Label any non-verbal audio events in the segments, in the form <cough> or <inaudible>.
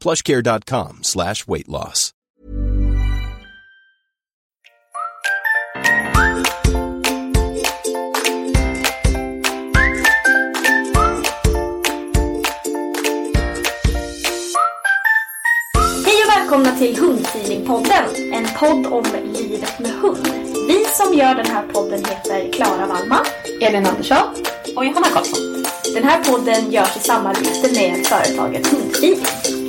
plushcare.com slash weight loss. Hej och välkomna till Hundfeelingpodden, en podd om livet med hund. Vi som gör den här podden heter Klara Wallman, Elin Andersson och Johanna Karlsson. Den här podden görs i samarbete med företaget Hundfeeling.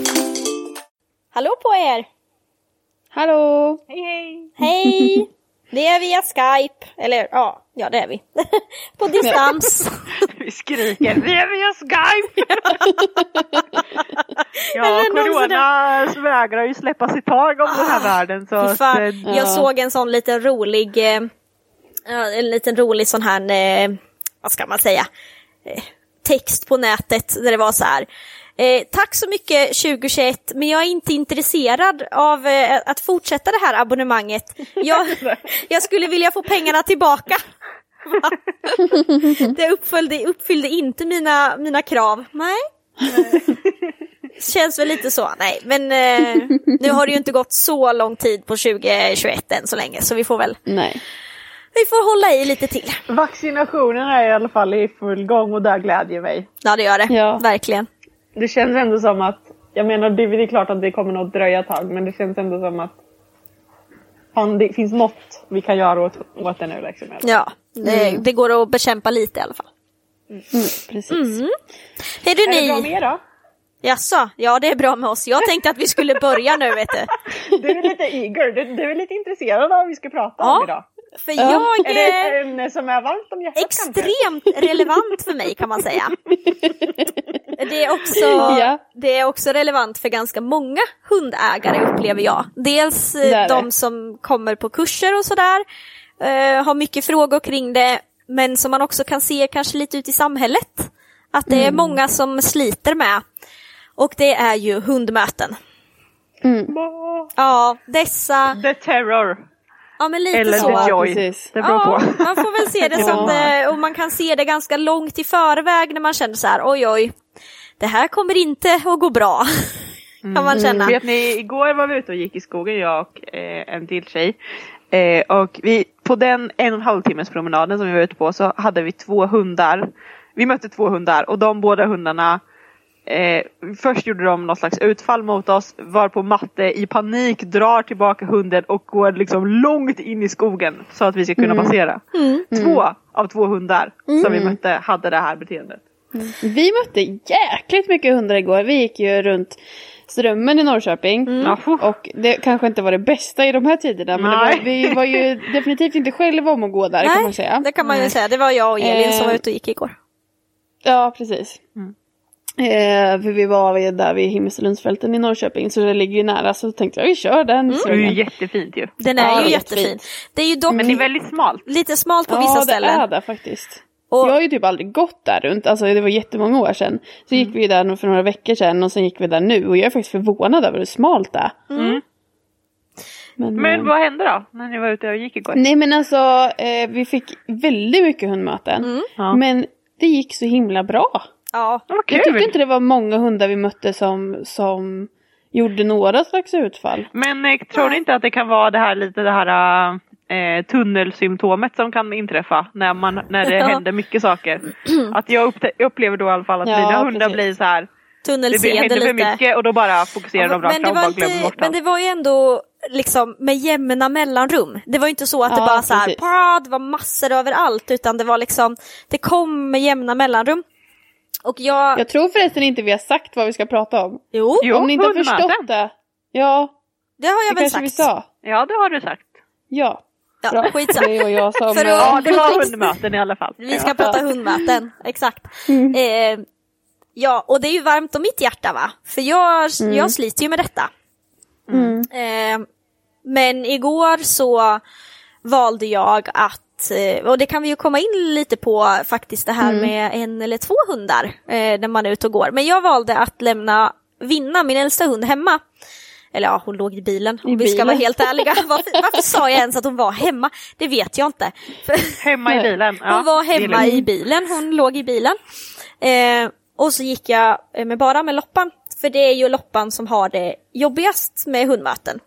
Hallå på er! Hallå! Hej hej! Hej! <laughs> Det är via Skype, eller ja, ja det är vi. <laughs> På distans. <laughs> Vi skriker, vi är via Skype! ja, corona vägrar ju släppa sitt tag om den här världen. Så att, eh, jag såg en sån liten rolig, eh, en liten rolig sån här, eh, vad ska man säga, eh, text på nätet där det var så här. Eh, tack så mycket 2021, men jag är inte intresserad av eh, att fortsätta det här abonnemanget. Jag, <laughs> jag skulle vilja få pengarna tillbaka. <laughs> Det uppfyllde, uppfyllde inte mina, mina krav. Nej. Känns väl lite så. Nej, men eh, nu har det ju inte gått så lång tid på 2021 än så länge, så vi får väl Nej. vi får hålla i lite till. Vaccinationen är i alla fall i full gång och det glädjer mig. Ja, det gör det. Ja. Verkligen. Det känns ändå som att, jag menar det är klart att det kommer nog dröja ett tag men det känns ändå som att fan, det finns något vi kan göra åt, åt det nu liksom. Ja, det, det går att bekämpa lite i alla fall. Mm, precis. Hej du Är det bra ni! med er då? Jaså, ja det är bra med oss. Jag tänkte att vi skulle börja nu vet du. <laughs> Du är lite eager, du, du är lite intresserad av vad vi ska prata Ja. om idag. För jag Är det ett ämne som är varmt om hjärtat kanske? extremt relevant för mig kan man säga. <laughs> Det är, också, Ja. det är också relevant för ganska många hundägare upplever jag. Dels eh, Det de som kommer på kurser och sådär, eh, har mycket frågor kring det, men som man också kan se kanske lite ut i samhället. Att det Mm. är många som sliter med. Och det är ju hundmöten. Ja, dessa, The terror. Ja men lite Eller så. the joy. Precis. Det beror Ja, på. man får väl se det som det, och man kan se det ganska långt i förväg när man känner så här, oj oj, det här kommer inte att gå bra. <laughs> Kan man känna. Vet ni, igår var vi ute och gick i skogen jag och eh, en till tjej. Eh, och vi, på den en och en halv timmes promenaden som vi var ute på så hade vi två hundar. Vi mötte två hundar och de båda hundarna eh, Först gjorde de något slags utfall mot oss varpå Matte i panik drar tillbaka hunden och går liksom långt in i skogen så att vi ska kunna passera. Två av två hundar som vi mötte hade det här beteendet. Vi mötte jäkligt mycket hundar igår. Vi gick ju runt Strömmen i Norrköping. Fuh. Och det kanske inte var det bästa i de här tiderna. Men det Nej. var, vi var ju <laughs> definitivt inte själva om att gå där kan man säga. det kan man ju säga. Det var jag och Elin som Eh, var ute och gick igår. Ja, precis. Eh, för vi var där vid Himmelslundsfälten i Norrköping så det ligger ju nära så tänkte jag vi kör den Det är ju jättefint ju. Den är Ja, ju jättefin. jättefin. Det är ju dock Men det är väldigt smalt. lite smalt på Ja, vissa det ställen. är det faktiskt. Och- Jag har ju typ aldrig gått där runt, alltså det var jättemånga år sedan. Så gick vi där för några veckor sedan och sen gick vi där nu och jag är faktiskt förvånad över hur smalt det är. Men, Men eh, vad hände då när ni var ute och gick igår? Nej men alltså eh, vi fick väldigt mycket hundmöten. Mm. Ja. Men det gick så himla bra. Ja, Vad Jag tyckte inte det var många hundar vi mötte som, som gjorde några slags utfall. Men eh, tror ni inte att det kan vara det här lite det här eh, tunnelsymptomet som kan inträffa när, man, när det <laughs> Ja. händer mycket saker? Att jag upplever då i alla fall att Ja, mina hundar precis. blir så här. Det tunnelseende händer för lite. mycket och då bara fokuserar de rakt men, det fram och glömmer bort men det var ju ändå liksom med jämna mellanrum. Det var ju inte så att det Ja, bara så här, det var massor överallt, utan det var liksom, det kom med jämna mellanrum. Och jag, Jag tror förresten inte vi har sagt vad vi ska prata om. jo, Jo, om ni inte har förstått det. Ja, det har jag det väl sagt. vi sa. Ja det har du sagt. Ja, Ja, bra. skitsamma. Det och jag som... För att- Ja det var <laughs> hundmöten i alla fall. Vi ska Ja. prata hundmöten, exakt. Mm. Eh, ja, och det är ju varmt om mitt hjärta va? För jag, jag sliter ju med detta. Mm. Eh, men igår så valde jag att, eh, och det kan vi ju komma in lite på faktiskt det här med en eller två hundar eh, när man är ute och går. Men jag valde att lämna Vinna, min äldsta hund, hemma. Eller ja, hon låg i bilen om I vi ska bilen. vara helt ärliga. <laughs> Varför, varför sa jag ens att hon var hemma? Det vet jag inte. För, <laughs> Hemma i bilen. Ja, hon var hemma i bilen, hon låg i bilen. Eh, och så gick jag eh, med bara med Loppan, för det är ju Loppan som har det jobbigast med hundmöten.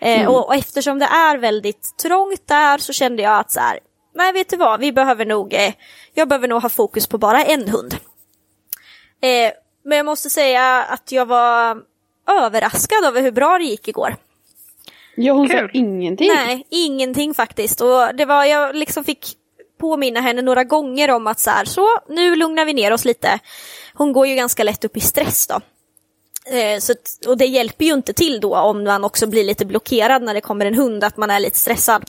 Eh, och, och eftersom det är väldigt trångt där så kände jag att så här, nej vet du vad, vi behöver nog, eh, jag behöver nog ha fokus på bara en hund. Eh, men jag måste säga att jag var överraskad över hur bra det gick igår. Ja, hon Kul. sa ingenting. Nej, ingenting faktiskt. Och det var, jag liksom fick påminna henne några gånger om att så här, så nu lugnar vi ner oss lite. Hon går ju ganska lätt upp i stress då. Eh, så, och det hjälper ju inte till då om man också blir lite blockerad när det kommer en hund, att man är lite stressad.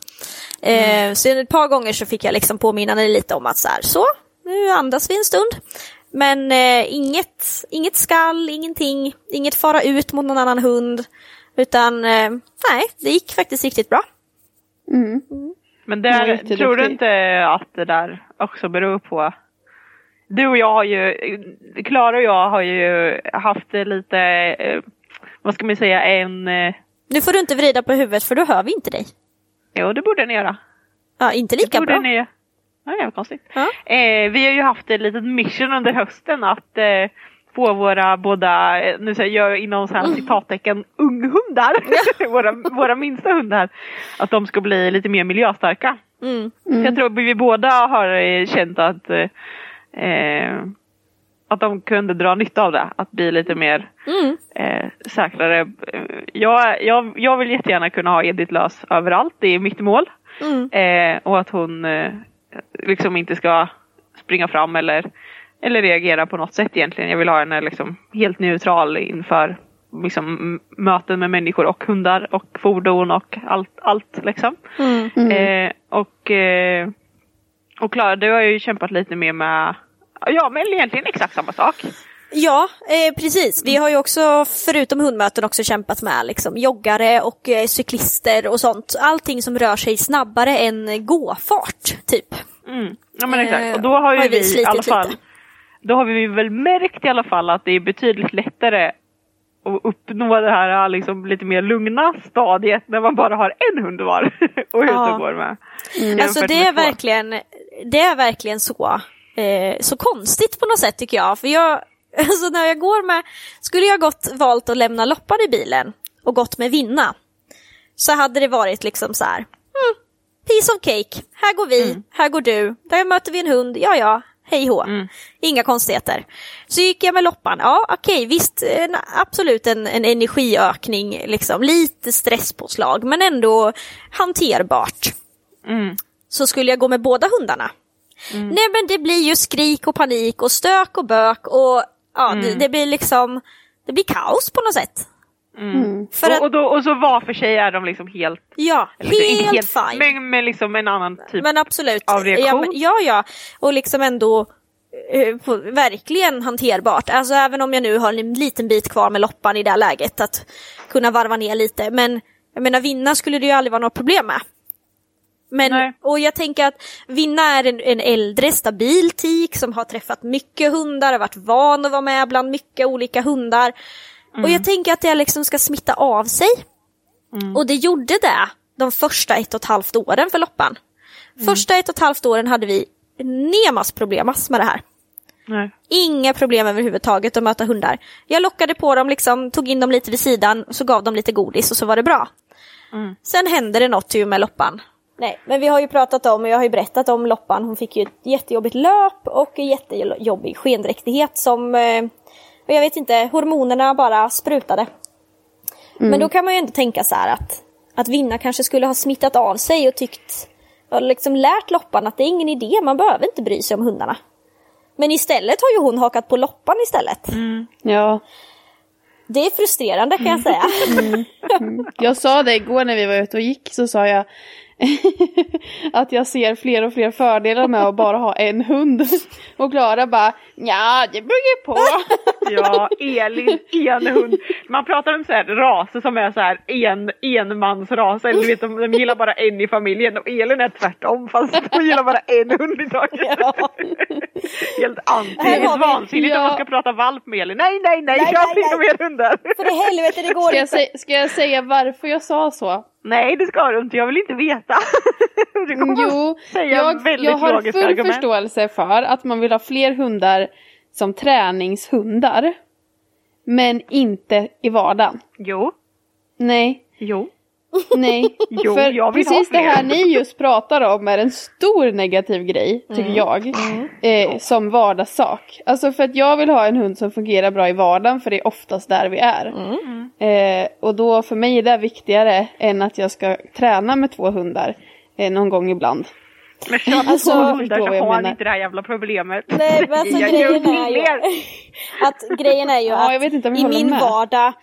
Eh, så ett par gånger så fick jag liksom påminna henne lite om att så här, så nu andas vi en stund. Men eh, inget, inget skall, ingenting, inget fara ut mot någon annan hund. Utan eh, nej, det gick faktiskt riktigt bra. Mm. Men Hon var där, tror du inte att det där också beror på Du och jag har ju, Klara och jag har ju haft lite, eh, vad ska man säga, en, eh, Nu får du inte vrida på huvudet för då hör vi inte dig. jo det borde ni göra. Ja, inte Det lika borde bra. ni, ja det var konstigt. Ja. Eh, vi har ju haft ett litet mission under hösten att eh, få våra båda, eh, nu säger jag inom så här citattecken, unghundar, <laughs> våra, våra minsta hundar, att de ska bli lite mer miljöstarka. Mm. För jag tror vi båda har känt att eh, att de kunde dra nytta av det, att bli lite mer Mm. eh, säkrare. Eh, Jag, jag, jag vill jättegärna kunna ha Edith lös överallt, det är mitt mål. Mm. Eh, och att hon eh, liksom inte ska springa fram eller, eller reagera på något sätt egentligen. Jag vill ha henne liksom helt neutral inför liksom, möten med människor och hundar och fordon och allt, allt liksom. Mm. Eh, och eh, och Klara, du har ju kämpat lite mer med, ja men egentligen exakt samma sak. Ja, eh, precis. Vi har ju också, förutom hundmöten, också kämpat med liksom, joggare och eh, cyklister och sånt. Allting som rör sig snabbare än gåfart, typ. Mm. Ja men Eh, exakt, och då har ju har vi vi i alla fall, lite. då har vi väl märkt i alla fall att det är betydligt lättare att uppnå det här liksom lite mer lugna stadiet när man bara har en hund var <laughs> och ute Ja. och går med. Alltså Jämfört det är verkligen, det är verkligen så, eh, så konstigt på något sätt tycker jag. För jag, <laughs> alltså när jag går med, skulle jag gått valt att lämna Loppan i bilen och gått med Vinna, så hade det varit liksom så här, mm, piece of cake, här går vi, Mm. här går du, där möter vi en hund, ja ja, hej hå. Mm. Inga konstigheter. Så gick jag med loppan, ja okej visst, en, absolut en, en energiökning, liksom, lite stresspåslag men ändå hanterbart Mm. så skulle jag gå med båda hundarna. Nej men det blir ju skrik och panik och stök och bök och ja, det, det blir liksom, det blir kaos på något sätt. Mm. För och, att, och, då, och så var för sig är de liksom helt, ja, inte helt, fine. Men, men med liksom en annan typ. absolut. av reaktion. Ja, men, ja, ja, och liksom ändå eh, på, verkligen hanterbart. Alltså även om jag nu har en liten bit kvar med loppan i det här läget att kunna varva ner lite. Men jag menar vinna skulle det ju aldrig vara något problem med. Men, Nej. och jag tänker att Vinna är en, en äldre stabil tik som har träffat mycket hundar, har varit van att vara med bland mycket olika hundar. Och jag tänker att det liksom ska smitta av sig. Och det gjorde det de första ett och ett halvt åren för Loppan. Första ett och ett halvt åren hade vi nemas problem med det här. Nej. Inga problem överhuvudtaget att möta hundar. Jag lockade på dem, liksom, tog in dem lite vid sidan, så gav dem lite godis och så var det bra. Sen hände det något ju med Loppan. Nej, men vi har ju pratat om, och jag har ju berättat om Loppan, hon fick ju ett jättejobbigt löp och en jättejobbig skendräktighet som, eh, jag vet inte, hormonerna bara sprutade. Men då kan man ju ändå tänka så här att, att Vinna kanske skulle ha smittat av sig och tyckt, och liksom lärt Loppan att det är ingen idé, man behöver inte bry sig om hundarna. Men istället har ju hon hakat på Loppan istället. Ja, Det är frustrerande kan jag säga. jag sa det igår när vi var ute och gick så sa jag <laughs> att jag ser fler och fler fördelar med att bara ha en hund. <laughs> Och Klara bara ja det beror ju på. <laughs> Ja, Elin, en hund. Man pratar om så här raser som är så här en, enmansraser, du vet de, de gillar bara en i familjen och Elin är tvärtom fast de gillar bara en hund i taget. Ja. Helt anti, vansinnigt Ja. om man ska prata valp med Elin. Nej, nej, nej, Nej, jag har mer hundar. För i helvete det går Ska jag, inte. sä- ska jag säga varför jag sa så? Nej, det ska du inte, jag vill inte veta. <laughs> Du kommer bara Jo, säga jag, väldigt jag har full argument. förståelse för att man vill ha fler hundar som träningshundar. Men inte i vardagen. Jo, Nej, jo. Nej. <laughs> Jo, för jag vill ha precis det här ni just pratar om är en stor negativ grej, Mm. tycker jag. Eh, som vardagssak. Alltså för att jag vill ha en hund som fungerar bra i vardagen, för det är oftast där vi är. Mm. Eh, och då för mig är det viktigare än att jag ska träna med två hundar eh, någon gång ibland. Men kör på Alltså- två hundar så har ni inte det här jävla problemet. Nej men alltså Jag grejen är ju att grejen är ju Ja, jag att vet inte om jag i min med. vardag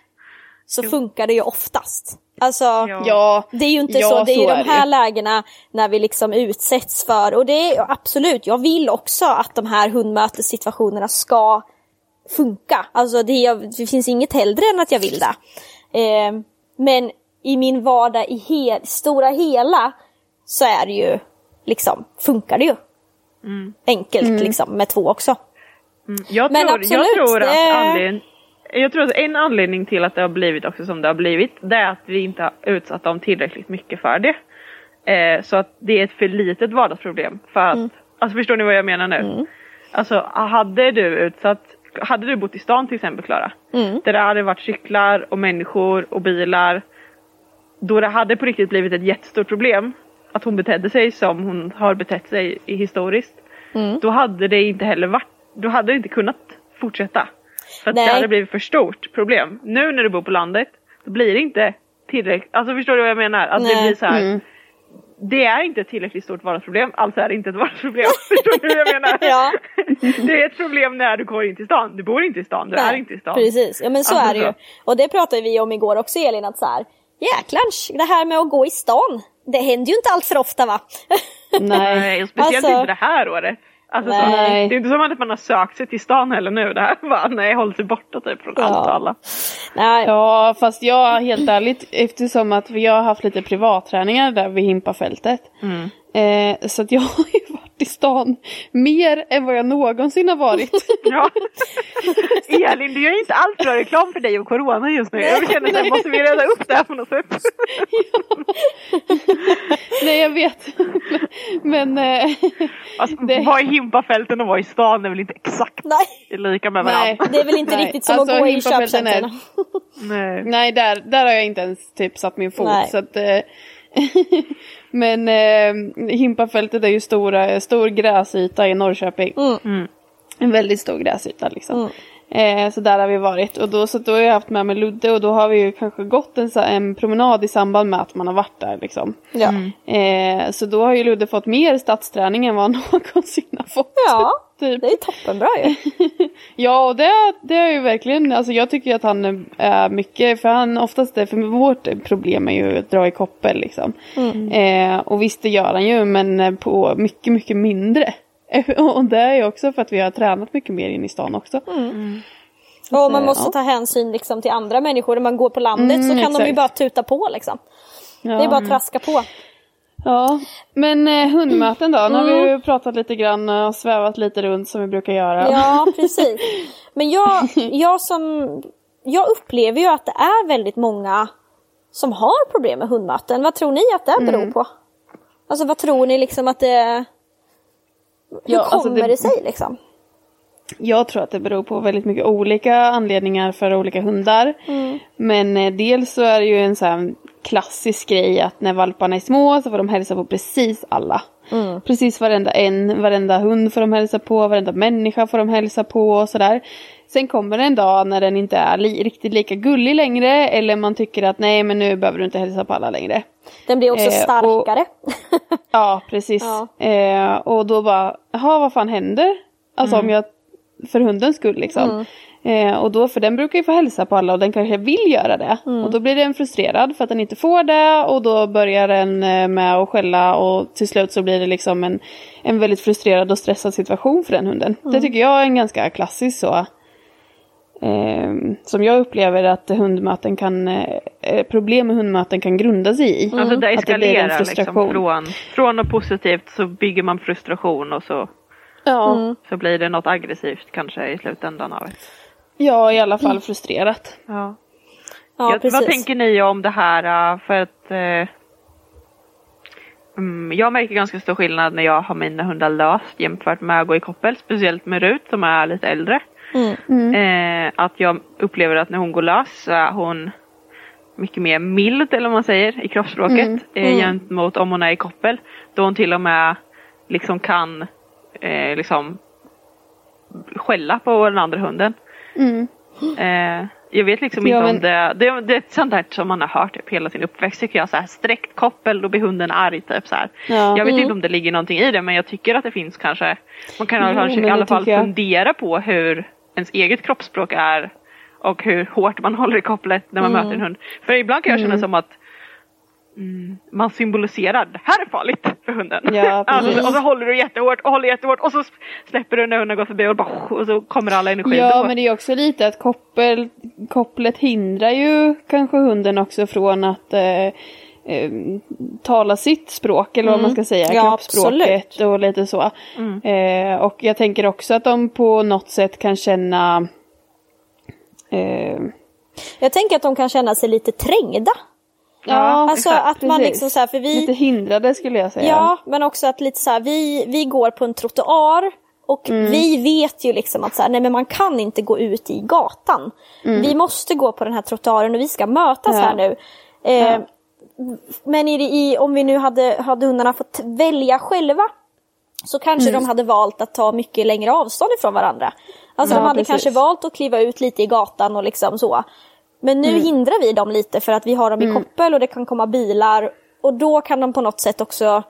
så funkar det ju oftast. Alltså Ja. Det är ju inte ja, så, det är ju de här lägena när vi liksom utsätts för och det är absolut, jag vill också att de här hundmötessituationerna ska funka. Alltså det, är- det finns inget hellre än att jag vill det. Eh, men i min vardag i hel, stora hela så är det ju liksom, funkar det ju. Enkelt liksom med två också. Jag Men tror, absolut, jag tror att det- anledning, jag tror att en anledning till att det har blivit också som det har blivit, det är att vi inte har utsatt dem tillräckligt mycket för det. Eh, så att det är ett för litet vardagsproblem. För att, Mm. alltså förstår ni vad jag menar nu? Alltså hade du utsatt, hade du bott i stan till exempel Klara, Mm. där det hade varit cyklar och människor och bilar, då det hade på riktigt blivit ett jättestort problem att hon betedde sig som hon har betett sig historiskt. Mm. Då hade det inte heller varit, då hade det inte kunnat fortsätta. För att Nej. det hade blivit för stort problem. Nu när du bor på landet, då blir det inte tillräckligt, alltså förstår du vad jag menar? Att det Nej. blir så här. Mm. Det är inte ett tillräckligt stort vardagsproblem, alltså är det inte ett vardagsproblem. <laughs> Förstår du vad jag menar? Ja. <laughs> Det är ett problem när du går in till stan. Du bor inte i stan, du är inte i stan. Precis, ja men så Alltså är det ju. så. Och det pratade vi om igår också Elin, att så här, jäklars, det här med att gå i stan, det händer ju inte allt för ofta va? <laughs> Nej. Nej, speciellt Alltså- inte det här året. Alltså, så, Nej. det är inte som att man har sökt sig till stan heller nu. Det här <laughs> bara, nej, håll sig borta typ från Ja. allt och alla. Nej, Ja, fast jag helt ärligt, eftersom att vi har haft lite privatträningar där vid Himpafältet. Eh, så att jag <laughs> har ju varit i stan mer än vad jag någonsin har varit. <laughs> Ja. Elin, du gör inte allt bra reklam för dig och corona just nu. Jag känner att måste vi reda upp det här på något sätt? Nej, jag vet. <laughs> Men eh, Alltså, Det- Vara i Himpafälten och vara i stan är väl inte exakt nej, lika med nej. varandra? det är väl inte Nej, riktigt som alltså, att gå i köpcentren. Nej. nej, där, där har jag inte ens typ satt min fot. Nej. Så att, eh, <laughs> men eh, Himpafältet är ju stora, stor gräsyta i Norrköping. Mm. En väldigt stor gräsyta liksom. Mm. Eh, så där har vi varit och då, så då har jag haft med mig Ludde och då har vi ju kanske gått en, en promenad i samband med att man har varit där liksom. Ja. Eh, så då har ju Ludde fått mer stadsträning än vad han <laughs> någonsin har fått. ja, <laughs> Typ. det är toppenbra ju. <laughs> Ja, och det, det är ju verkligen, alltså jag tycker att han är mycket, för han oftast, är- för vårt problem är ju att dra i koppel liksom. Eh, och visst det gör han ju, men på mycket, mycket mindre. <laughs> och det är också för att vi har tränat mycket mer in i stan också. Och man eh, måste ja. ta hänsyn liksom till andra människor. När man går på landet så Mm, kan de ju exakt. bara tuta på liksom. Ja. Det är bara att traska på. Ja, men eh, hundmöten då? Nu har vi Mm. ju pratat lite grann och svävat lite runt som vi brukar göra. Ja, <laughs> precis. Men jag, jag som... Jag upplever ju att det är väldigt många som har problem med hundmöten. Vad tror ni att det beror på? Alltså vad tror ni liksom att det... Hur Ja, kommer alltså det... det- sig liksom? Jag tror att det beror på väldigt mycket olika anledningar för olika hundar. Men eh, dels så är det ju en sån här klassisk grej att när valparna är små så får de hälsa på precis alla. Precis varenda en, varenda hund får de hälsa på, varenda människa får de hälsa på och sådär. Sen kommer det en dag när den inte är li- riktigt lika gullig längre eller man tycker att nej men nu behöver du inte hälsa på alla längre. Den blir också Eh, och- starkare. <laughs> Ja, precis. Ja. Eh, och då bara, jaha vad fan händer? Alltså Mm. om jag, för hundens skull liksom. Eh, och då, för den brukar ju få hälsa på alla och den kanske vill göra det. Mm. Och då blir den frustrerad för att den inte får det och då börjar den eh, med att skälla och till slut så blir det liksom en, en väldigt frustrerad och stressad situation för den hunden. Mm. Det tycker jag är en ganska klassisk så. Eh, som jag upplever att hundmöten kan, eh, problem med hundmöten kan grunda sig i. Alltså det Att det blir en eskalerar liksom frustration. från, från något positivt så bygger man frustration och så, Ja. så blir det något aggressivt kanske i slutändan av det. Ja, i alla fall frustrerat. Ja. Ja, jag, vad tänker ni om det här äh, för att eh, mm, jag märker ganska stor skillnad när jag har mina hundar löst jämfört med att gå i koppel. Speciellt med Rut som är lite äldre. Eh, att jag upplever att när hon går lös så är hon mycket mer mild eller vad man säger i kroppsspråket eh, gentemot om hon är i koppel. Då hon till och med liksom kan eh, liksom skälla på den andra hunden. Eh, jag vet liksom Ja, inte men- om det, det, det är ett sånt där som man har hört typ hela sin uppväxt tycker jag. Så här, sträckt koppel, då blir hunden arg typ så här. Ja. Jag vet inte om det ligger någonting i det men jag tycker att det finns kanske. Man kan Jo, kanske i alla fall jag. fundera på hur ens eget kroppsspråk är. Och hur hårt man <laughs> håller i kopplet när man möter en hund. För ibland kan jag känna som att mm, man symboliserar det här är farligt för hunden. Ja, <laughs> alltså, och så håller du jättehårt och håller jättehårt och så släpper du när hunden går förbi och, bara, <laughs> och så kommer alla energier Ja, då. men det är också lite att koppel, kopplet hindrar ju kanske hunden också från att eh, eh, tala sitt språk eller vad man ska säga, Ja, kroppsspråket och lite så. Eh, och jag tänker också att de på något sätt kan känna eh, Jag tänker att de kan känna sig lite trängda. Ja, Alltså exakt, att man precis. liksom så här, för vi... Lite hindrade skulle jag säga. Ja, men också att lite så här, vi, vi går på en trottoar och Mm. vi vet ju liksom att så här, nej men man kan inte gå ut i gatan. Vi måste gå på den här trottoaren och vi ska mötas Mm. Ja. här nu. Eh, Men i, i, om vi nu hade, hade hundarna fått välja själva så kanske Mm. de hade valt att ta mycket längre avstånd ifrån varandra. Alltså Ja, de hade precis. kanske valt att kliva ut lite i gatan och liksom så. Men Mm. nu hindrar vi dem lite för att vi har dem i koppel och det kan komma bilar och då kan de på något sätt också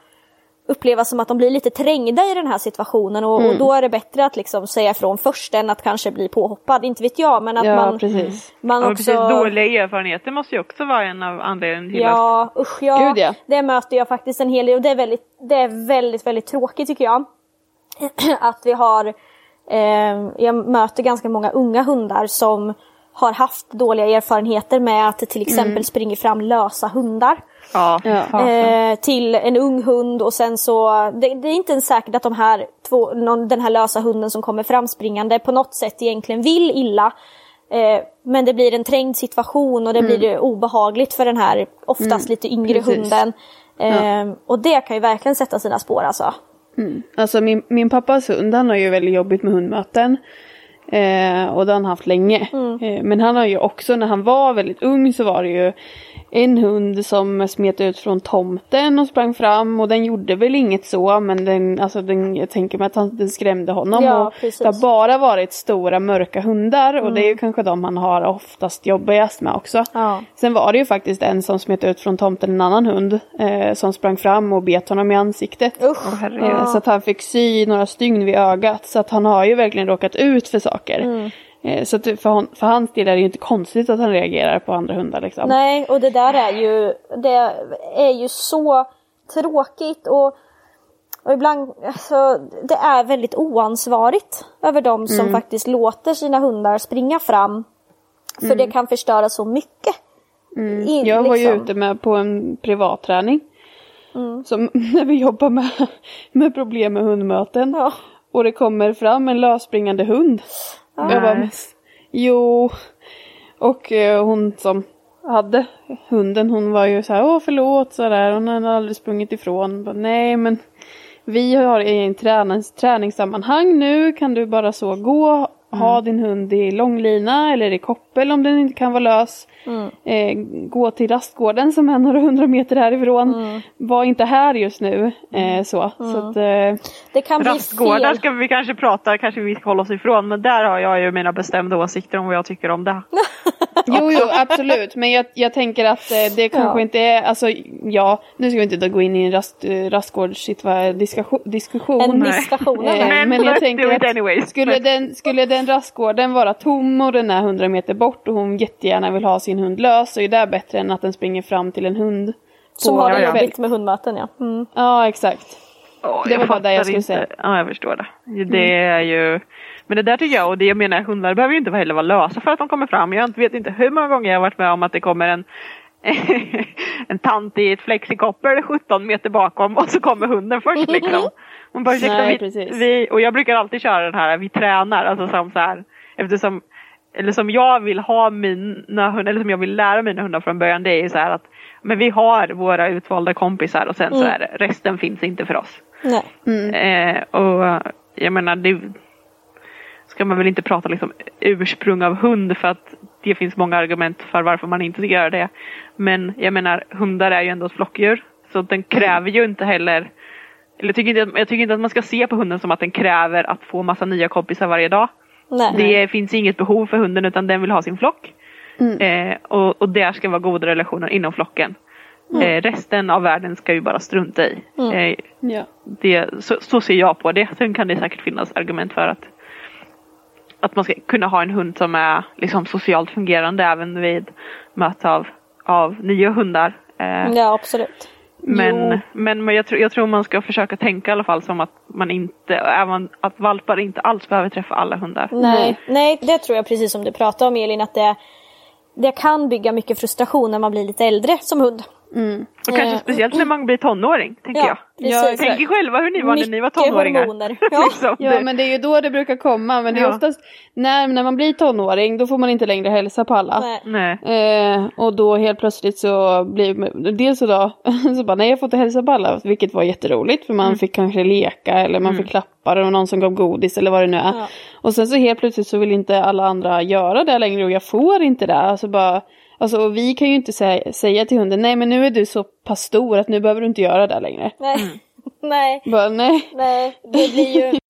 uppleva som att de blir lite trängda i den här situationen och, Mm. och då är det bättre att liksom säga ifrån först än att kanske bli påhoppad, inte vet jag men att Ja, man, precis. man Ja, också... precis, dåliga erfarenheter måste ju också vara en av anledningarna till att Ja, usch ja. Gud, ja. Det möter jag faktiskt en hel del och det är väldigt, det är väldigt, väldigt tråkigt tycker jag. <clears throat> att vi har, eh, jag möter ganska många unga hundar som har haft dåliga erfarenheter med att till exempel Mm. springer fram lösa hundar. Ja, Ja. Eh, till en ung hund och sen så, det, det är inte ens säkert att de här två, någon, den här lösa hunden som kommer framspringande på något sätt egentligen vill illa. Eh, men det blir en trängd situation och det blir det obehagligt för den här oftast lite yngre precis. hunden. Eh, Och det kan ju verkligen sätta sina spår alltså. Alltså min, min pappas hund han har ju väldigt jobbigt med hundmöten. Eh, och det har han haft länge. Eh, men han har ju också, när han var väldigt ung så var det ju en hund som smet ut från tomten och sprang fram och den gjorde väl inget så men den, alltså den, jag tänker mig att han, den skrämde honom. Ja, och precis. det har bara varit stora mörka hundar och det är ju kanske de han har oftast jobbigast med också. Ja. Sen var det ju faktiskt en som smet ut från tomten, en annan hund, eh, som sprang fram och bet honom i ansiktet. Usch. Eh, Så att han fick sy några stygn vid ögat. Så att han har ju verkligen råkat ut för saker. Mm. Eh, Så för, hon, för hans del är det ju inte konstigt att han reagerar på andra hundar liksom. Nej, och det där är ju, det är ju så tråkigt och, och ibland, alltså, det är väldigt oansvarigt över de som faktiskt låter sina hundar springa fram. För det kan förstöra så mycket. I- Jag var ju liksom. ute med på en privatträning. Mm. Som, <laughs> när vi jobbar med, med problem med hundmöten. Ja. Och det kommer fram en lösspringande hund. Jag bara, Nej. "Men, jo. Och eh, hon som hade hunden, hon var ju så här, åh förlåt sådär, hon hade aldrig sprungit ifrån. Bara, Nej men vi har i en tränings, träningssammanhang nu, kan du bara så gå, ha din hund i långlina eller i koppel om den inte kan vara lös. Eh, gå till rastgården som är några hundra meter härifrån. Var inte här just nu. Eh, så. så att, eh, Det kan Rastgårdar ska vi kanske prata, kanske vi ska hålla oss ifrån. Men där har jag ju mina bestämda åsikter om vad jag tycker om det. <laughs> Jo, jo, absolut. Men jag, jag tänker att eh, det kanske Ja. inte är, alltså ja, nu ska vi inte då gå in i en rast, eh, rastgårdsdiskussion. En Nej. diskussion. Eh? Men jag tänker att anyways. skulle Men- den, skulle den rastgården vara tom och den är 100 meter bort och hon jättegärna vill ha sin hund lös så är det bättre än att den springer fram till en hund. Som har det jobbigt med hundmöten ja. Mm. Ja, exakt. Åh, Det var bara det jag skulle inte. säga. Ja, jag förstår det. Det är ju... Men det där tycker jag, och det jag menar, hundar behöver ju inte heller vara lösa för att de kommer fram. Jag vet inte hur många gånger jag har varit med om att det kommer en <laughs> en tant i ett flexikoppel 17 meter bakom och så kommer hunden först liksom. <laughs> Man bara, ursäkta, Nej, vi, vi, och jag brukar alltid köra den här, vi tränar, alltså som så här, eftersom eller som jag vill ha mina hundar, eller som jag vill lära mina hundar från början, det är ju så här att men vi har våra utvalda kompisar och sen så är det, resten finns inte för oss. Nej. Eh, och jag menar, det ska man väl inte prata liksom ursprung av hund för att det finns många argument för varför man inte ska göra det. Men jag menar, hundar är ju ändå ett flockdjur. Så den kräver ju inte heller eller jag tycker, inte att, jag tycker inte att man ska se på hunden som att den kräver att få massa nya kompisar varje dag. Nej. Det finns inget behov för hunden utan den vill ha sin flock. Eh, och, och där ska vara goda relationer inom flocken. Eh, resten av världen ska ju bara strunta i. Eh, Ja. det, så, så ser jag på det. Sen kan det säkert finnas argument för att att man ska kunna ha en hund som är liksom socialt fungerande även vid möte av, av nya hundar. Eh, Ja absolut. Men men, men jag, tror, jag tror man ska försöka tänka i alla fall som att man inte, även att valpar inte alls behöver träffa alla hundar. Nej. Nej, det tror jag precis som du pratade om Elin att det, det kan bygga mycket frustration när man blir lite äldre som hund. Och kanske Eh, speciellt när man blir tonåring, tänker Ja, jag. precis. Tänk er själva hur ni var när ni var tonåringar. hormoner. <laughs> Ja. liksom, Ja men det är ju då det brukar komma men det är Ja. oftast när, när man blir tonåring då får man inte längre hälsa på alla. Nej. Eh, och då helt plötsligt så blir dels så då, <laughs> så bara nej jag får inte hälsa på alla vilket var jätteroligt för man Mm. fick kanske leka eller man fick klappa och någon som gav godis eller vad det nu är. Ja. Och sen så helt plötsligt så vill inte alla andra göra det längre och jag får inte det. Alltså bara, alltså och vi kan ju inte säga, säga till hunden nej men nu är du så pass stor att nu behöver du inte göra det längre. Nej. Mm. <laughs> Nej. Bara nej. Nej. Det blir ju... <laughs>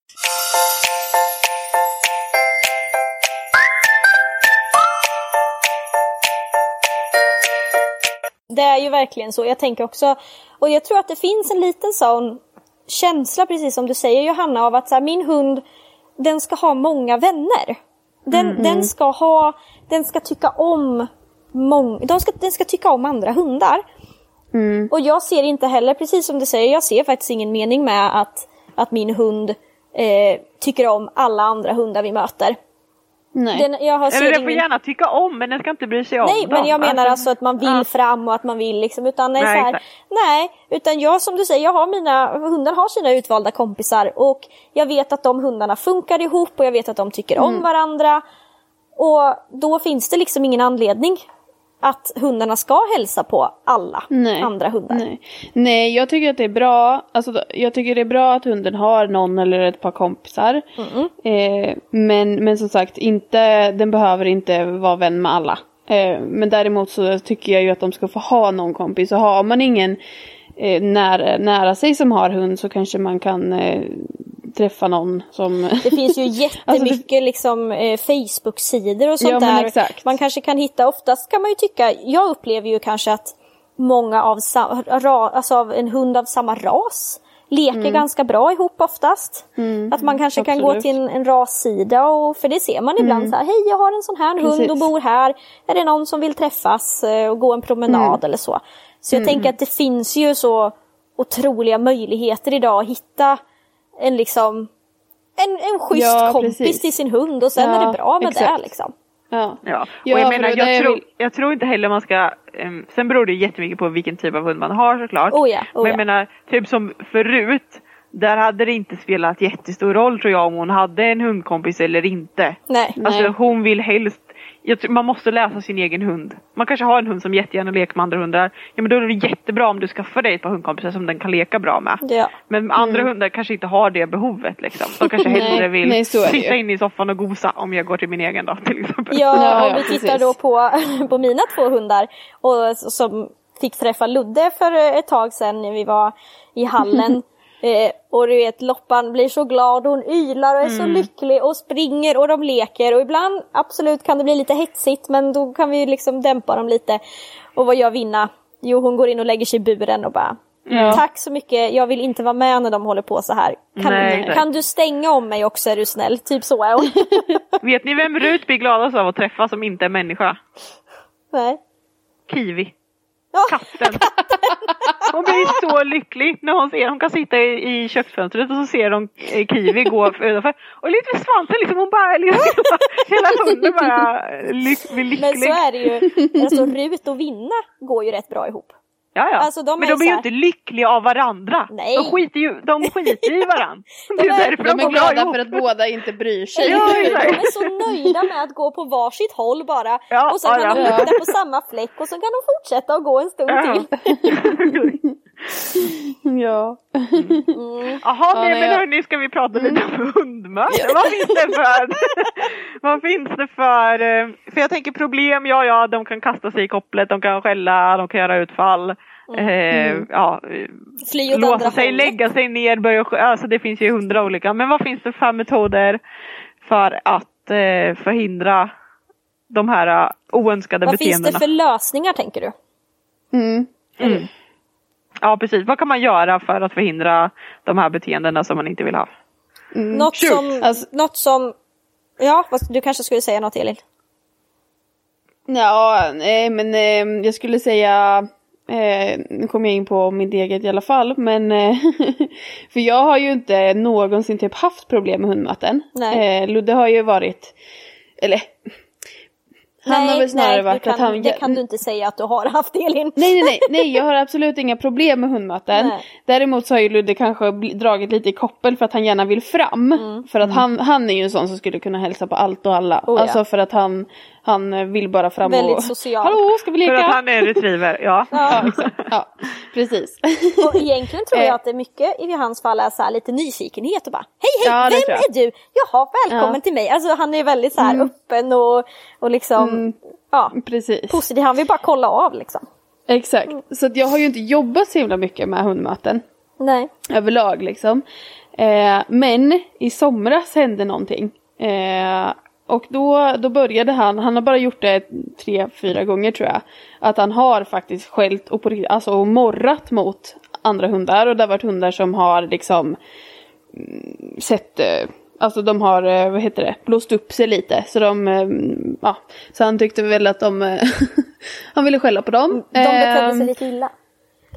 Det är ju verkligen så. Jag tänker också, och jag tror att det finns en liten sån känsla, precis som du säger Johanna, av att så här, min hund, den ska ha många vänner. Den, den ska ha, den ska tycka om mång, de ska, den ska tycka om andra hundar. Och jag ser inte heller, precis som du säger, jag ser faktiskt ingen mening med att, att min hund eh, tycker om alla andra hundar vi möter. Nej. Den, jag har ser Eller den får ingen... gärna tycka om men den ska inte bry sig om Nej, dem. men jag menar alltså att man vill ja. fram och att man vill liksom, utan nej, Nej, så här, nej, utan jag som du säger, jag har mina, hundar har sina utvalda kompisar och jag vet att de hundarna funkar ihop och jag vet att de tycker Mm. om varandra. Och då finns det liksom ingen anledning att hundarna ska hälsa på alla Nej. andra hundar. Nej. Nej, jag tycker att det är bra. Alltså, jag tycker det är bra att hunden har någon eller ett par kompisar. Eh, men, men som sagt, inte, den behöver inte vara vän med alla. Eh, men däremot så tycker jag ju att de ska få ha någon kompis. Och har man ingen eh, nära, nära sig som har hund så kanske man kan eh, träffa någon som... Det finns ju <laughs> jättemycket liksom, eh, Facebook-sidor och sånt Ja, där. exakt. Man kanske kan hitta, oftast kan man ju tycka, jag upplever ju kanske att många av, ra, alltså av en hund av samma ras leker ganska bra ihop oftast. Att man kanske kan gå absolut. till en, en rassida och för det ser man ibland så här, hej jag har en sån här hund och Precis. bor här. Är det någon som vill träffas eh, och gå en promenad eller så. Så jag tänker att det finns ju så otroliga möjligheter idag att hitta en liksom en, en schysst Ja, kompis precis. till sin hund och sen Ja, är det bra med exakt. det liksom. ja. Ja, och Ja, jag för menar, jag, tror, vill- jag tror inte heller man ska, em, sen beror det jättemycket på vilken typ av hund man har såklart. Oh ja, oh Men jag ja. menar, typ som förut, där hade det inte spelat jättestor roll tror jag om hon hade en hundkompis eller inte. Nej. Alltså Nej. hon vill helst, jag tror, man måste läsa sin egen hund. Man kanske har en hund som jättegärna leker med andra hundar. Ja men då är det jättebra om du skaffar dig ett par hundkompisar som den kan leka bra med. Ja. Men andra hundar kanske inte har det behovet liksom. De kanske <laughs> hellre vill nej, sitta inne i soffan och gosa om jag går till min egen då till exempel. Ja, Ja, om ja, vi tittar precis. då på, <laughs> på mina två hundar och, som fick träffa Ludde för ett tag sedan när vi var i hallen. <laughs> eh, och du vet Loppan blir så glad, hon ylar och är så lycklig och springer och de leker och ibland absolut kan det bli lite hetsigt men då kan vi ju liksom dämpa dem lite. Och vad gör Vinna? Jo hon går in och lägger sig i buren och bara Ja. Tack så mycket, jag vill inte vara med när de håller på så här. Kan, nej. kan du stänga om mig också är du snäll? Typ så är hon. <laughs> Vet ni vem Rut blir gladast av att träffa som inte är människa? Nej. Kiwi. Ja. Katten. <laughs> Hon blir så lycklig när hon ser, hon kan sitta i, i köksfönstret och så ser hon eh, Kiwi gå utanför. Och lite med svansen liksom, hon bara, liksom, <laughs> hela hunden bara lyck, blir lycklig. Men så är det ju. Alltså Rut och Vinna går ju rätt bra ihop. Ja, ja. Alltså, de men är de blir ju så här- inte lyckliga av varandra. Nej. De skiter ju de skiter i varandra. <laughs> Det De är är- därför De är glada ihop. för att båda inte bryr <laughs> sig. Ja, De är så nöjda med att gå på varsitt håll bara. Ja, och sen ja, kan de lukta på samma fläck och sen kan de fortsätta och gå en stund <laughs> Ja. till. Ja. Jaha, nej, men jag- hörni ska vi prata lite om hundmöte. Vad finns det för, <laughs> vad finns det för, eh, för jag tänker problem, ja ja de kan kasta sig i kopplet, de kan skälla, de kan göra utfall. Eh, ja, eh, Fly åt andra låsa sig, hållet. lägga sig ner, börja alltså det finns ju hundra olika. Men vad finns det för metoder för att eh, förhindra de här eh, oönskade Vad finns beteendena? det för lösningar tänker du? Mm. Ja precis, vad kan man göra för att förhindra de här beteendena som man inte vill ha? Något Shoot. som, Alltså- något som, ja du kanske skulle säga något Elin? Ja, nej, men eh, jag skulle säga, eh, nu kommer jag in på mitt eget i alla fall, men eh, <laughs> för jag har ju inte någonsin typ haft problem med hundmöten. Nej. Eh, Ludde har ju varit, eller han har väl snarare nej, varit kan, att han... det kan du inte säga att du har haft Elin. Nej, nej, nej, nej, jag har <laughs> absolut inga problem med hundmöten. Nej. Däremot så har ju Ludde kanske dragit lite i koppel för att han gärna vill fram. För att han, han är ju en sån som skulle kunna hälsa på allt och alla. Mm. Oh, ja. Alltså för att han, han eh, vill bara fram Väldigt och... social. Hallå, ska vi leka? För att han är retriever, ja. <laughs> Ja. Ja, precis. Och egentligen tror jag Eh. att det är mycket i hans fall är så här lite nyfikenhet och bara Hej hej, Ja, vem är du? Jaha, välkommen Ja. Mm. till mig. Alltså han är väldigt så här öppen och, och liksom ja, precis. positiv. Han vill bara kolla av liksom. Exakt. Så att jag har ju inte jobbat så himla mycket med hundmöten. Nej. överlag liksom. Eh, men i somras hände någonting. Eh, och då, då började han, han har bara gjort det tre, fyra gånger tror jag. Att han har faktiskt skällt och på, alltså, och morrat mot andra hundar. Och det har varit hundar som har liksom mm, sett, eh, alltså de har, eh, vad heter det, blåst upp sig lite. Så de, eh, ja, så han tyckte väl att de, <laughs> han ville skälla på dem. De betedde Ehm, sig lite illa.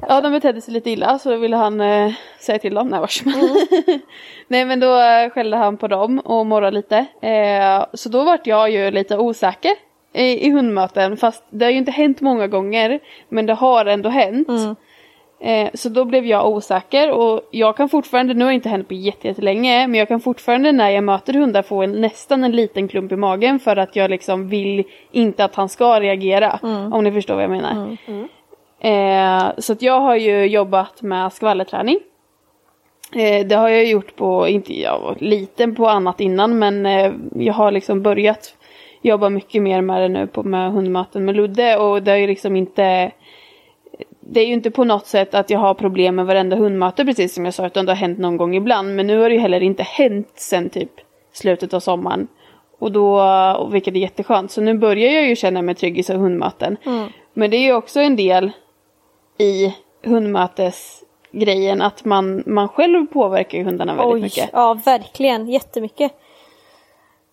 Ja, de betedde sig lite illa så då ville han eh, säga till dem. Nej. Mm. <laughs> Nej, men då eh, skällde han på dem och morrade lite. Eh, så då vart jag ju lite osäker i, i hundmöten. Fast det har ju inte hänt många gånger. Men det har ändå hänt. Mm. Eh, så då blev jag osäker och jag kan fortfarande, nu har det inte hänt på jätte- jättelänge, men jag kan fortfarande när jag möter hundar få en, nästan en liten klump i magen för att jag liksom vill inte att han ska reagera. Mm. Om ni förstår vad jag menar. Eh, så att jag har ju jobbat med skvallerträning. Eh, det har jag gjort på, inte jag var liten på annat innan men eh, jag har liksom börjat jobba mycket mer med det nu på med hundmöten med Ludde och det är ju liksom inte det är ju inte på något sätt att jag har problem med varenda hundmöte precis som jag sa utan det har hänt någon gång ibland men nu har det ju heller inte hänt sen typ slutet av sommaren. Och då, och vilket är jätteskönt. Så nu börjar jag ju känna mig trygg i så hundmöten. Men det är ju också en del i hundmötesgrejen att man, man själv påverkar ju hundarna väldigt Oj, mycket. ja verkligen, jättemycket.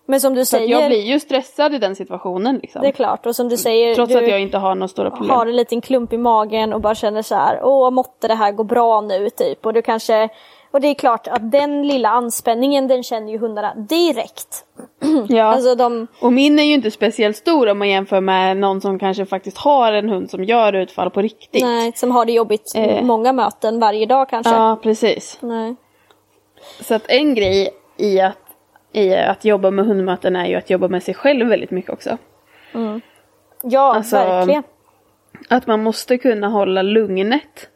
Men som du Så säger, jag blir ju stressad i den situationen liksom. det är klart. Och som du säger, Trots du att jag inte har några stora problem. har en liten klump i magen och bara känner så här, åh måtte det här gå bra nu typ. Och du kanske, och det är klart att den lilla anspänningen den känner ju hundarna direkt. <clears throat> Ja. Alltså de, Och min är ju inte speciellt stor om man jämför med någon som kanske faktiskt har en hund som gör utfall på riktigt. nej, som har det jobbigt Eh. många möten varje dag kanske. Ja, precis. Nej. Så att en grej i att, i att jobba med hundmöten är ju att jobba med sig själv väldigt mycket också. Ja, Alltså, verkligen. Att man måste kunna hålla lugnet.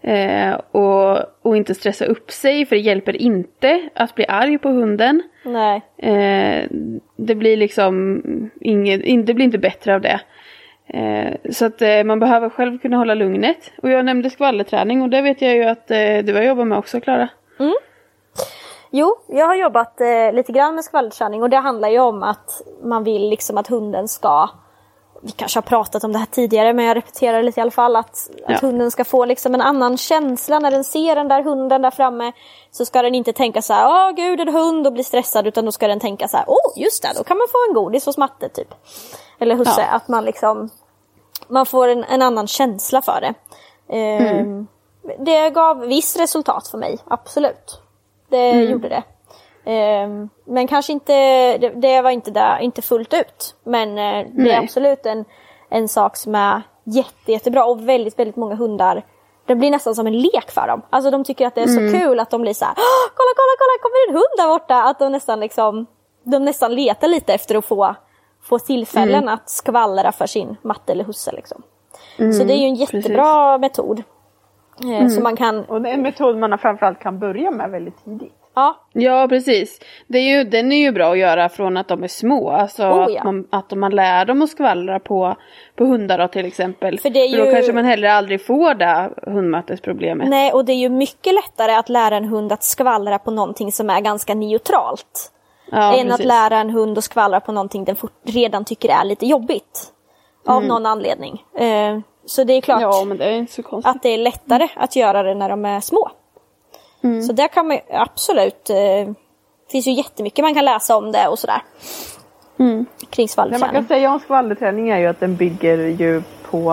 Eh, och, och inte stressa upp sig för det hjälper inte att bli arg på hunden. Nej. Eh, det blir liksom inget, in- det blir inte bättre av det. Eh, så att eh, man behöver själv kunna hålla lugnet. Och jag nämnde skvallerträning och det vet jag ju att eh, du har jobbat med också Klara. Jo, jag har jobbat eh, lite grann med skvallerträning och det handlar ju om att man vill liksom att hunden ska vi kanske har pratat om det här tidigare men jag repeterar lite i alla fall att, att Ja. hunden ska få liksom en annan känsla när den ser den där hunden där framme. Så ska den inte tänka så här, åh gud en hund och bli stressad utan då ska den tänka så här, åh just det, då kan man få en godis hos matte typ. Eller husse, Ja. att man liksom man får en, en annan känsla för det. Ehm, Det gav viss resultat för mig, absolut. Det gjorde det. Ehm, men kanske inte, det, det var inte där, inte fullt ut. Men eh, det är Nej. absolut en, en sak som är jätte, jättebra och väldigt, väldigt många hundar det blir nästan som en lek för dem. Alltså de tycker att det är så kul att de blir så här, "Åh, kolla, kolla, kolla, kommer det en hund där borta? Att de nästan liksom, de nästan letar lite efter att få, få tillfällen att skvallra för sin matte eller husse liksom. Så det är ju en jättebra metod. Eh, Så man kan, Och det är en metod man framförallt kan börja med väldigt tidigt. Ja, Ja precis. Det är ju, den är ju bra att göra från att de är små. Alltså Oh, ja. att, man, att man lär dem att skvallra på, på hundar då, till exempel. För det är då ju- kanske man heller aldrig får det hundmötesproblemet. nej och det är ju mycket lättare att lära en hund att skvallra på någonting som är ganska neutralt. Ja, än att precis. lära en hund att skvallra på någonting den redan tycker är lite jobbigt. Av någon anledning. Eh, så det är klart Ja men det är inte så konstigt. att det är lättare att göra det när de är små. Så där kan man ju absolut, eh, det finns ju jättemycket man kan läsa om det och sådär. Kring Det man kan skvallerträning. säga om skvallerträning är ju att den bygger ju på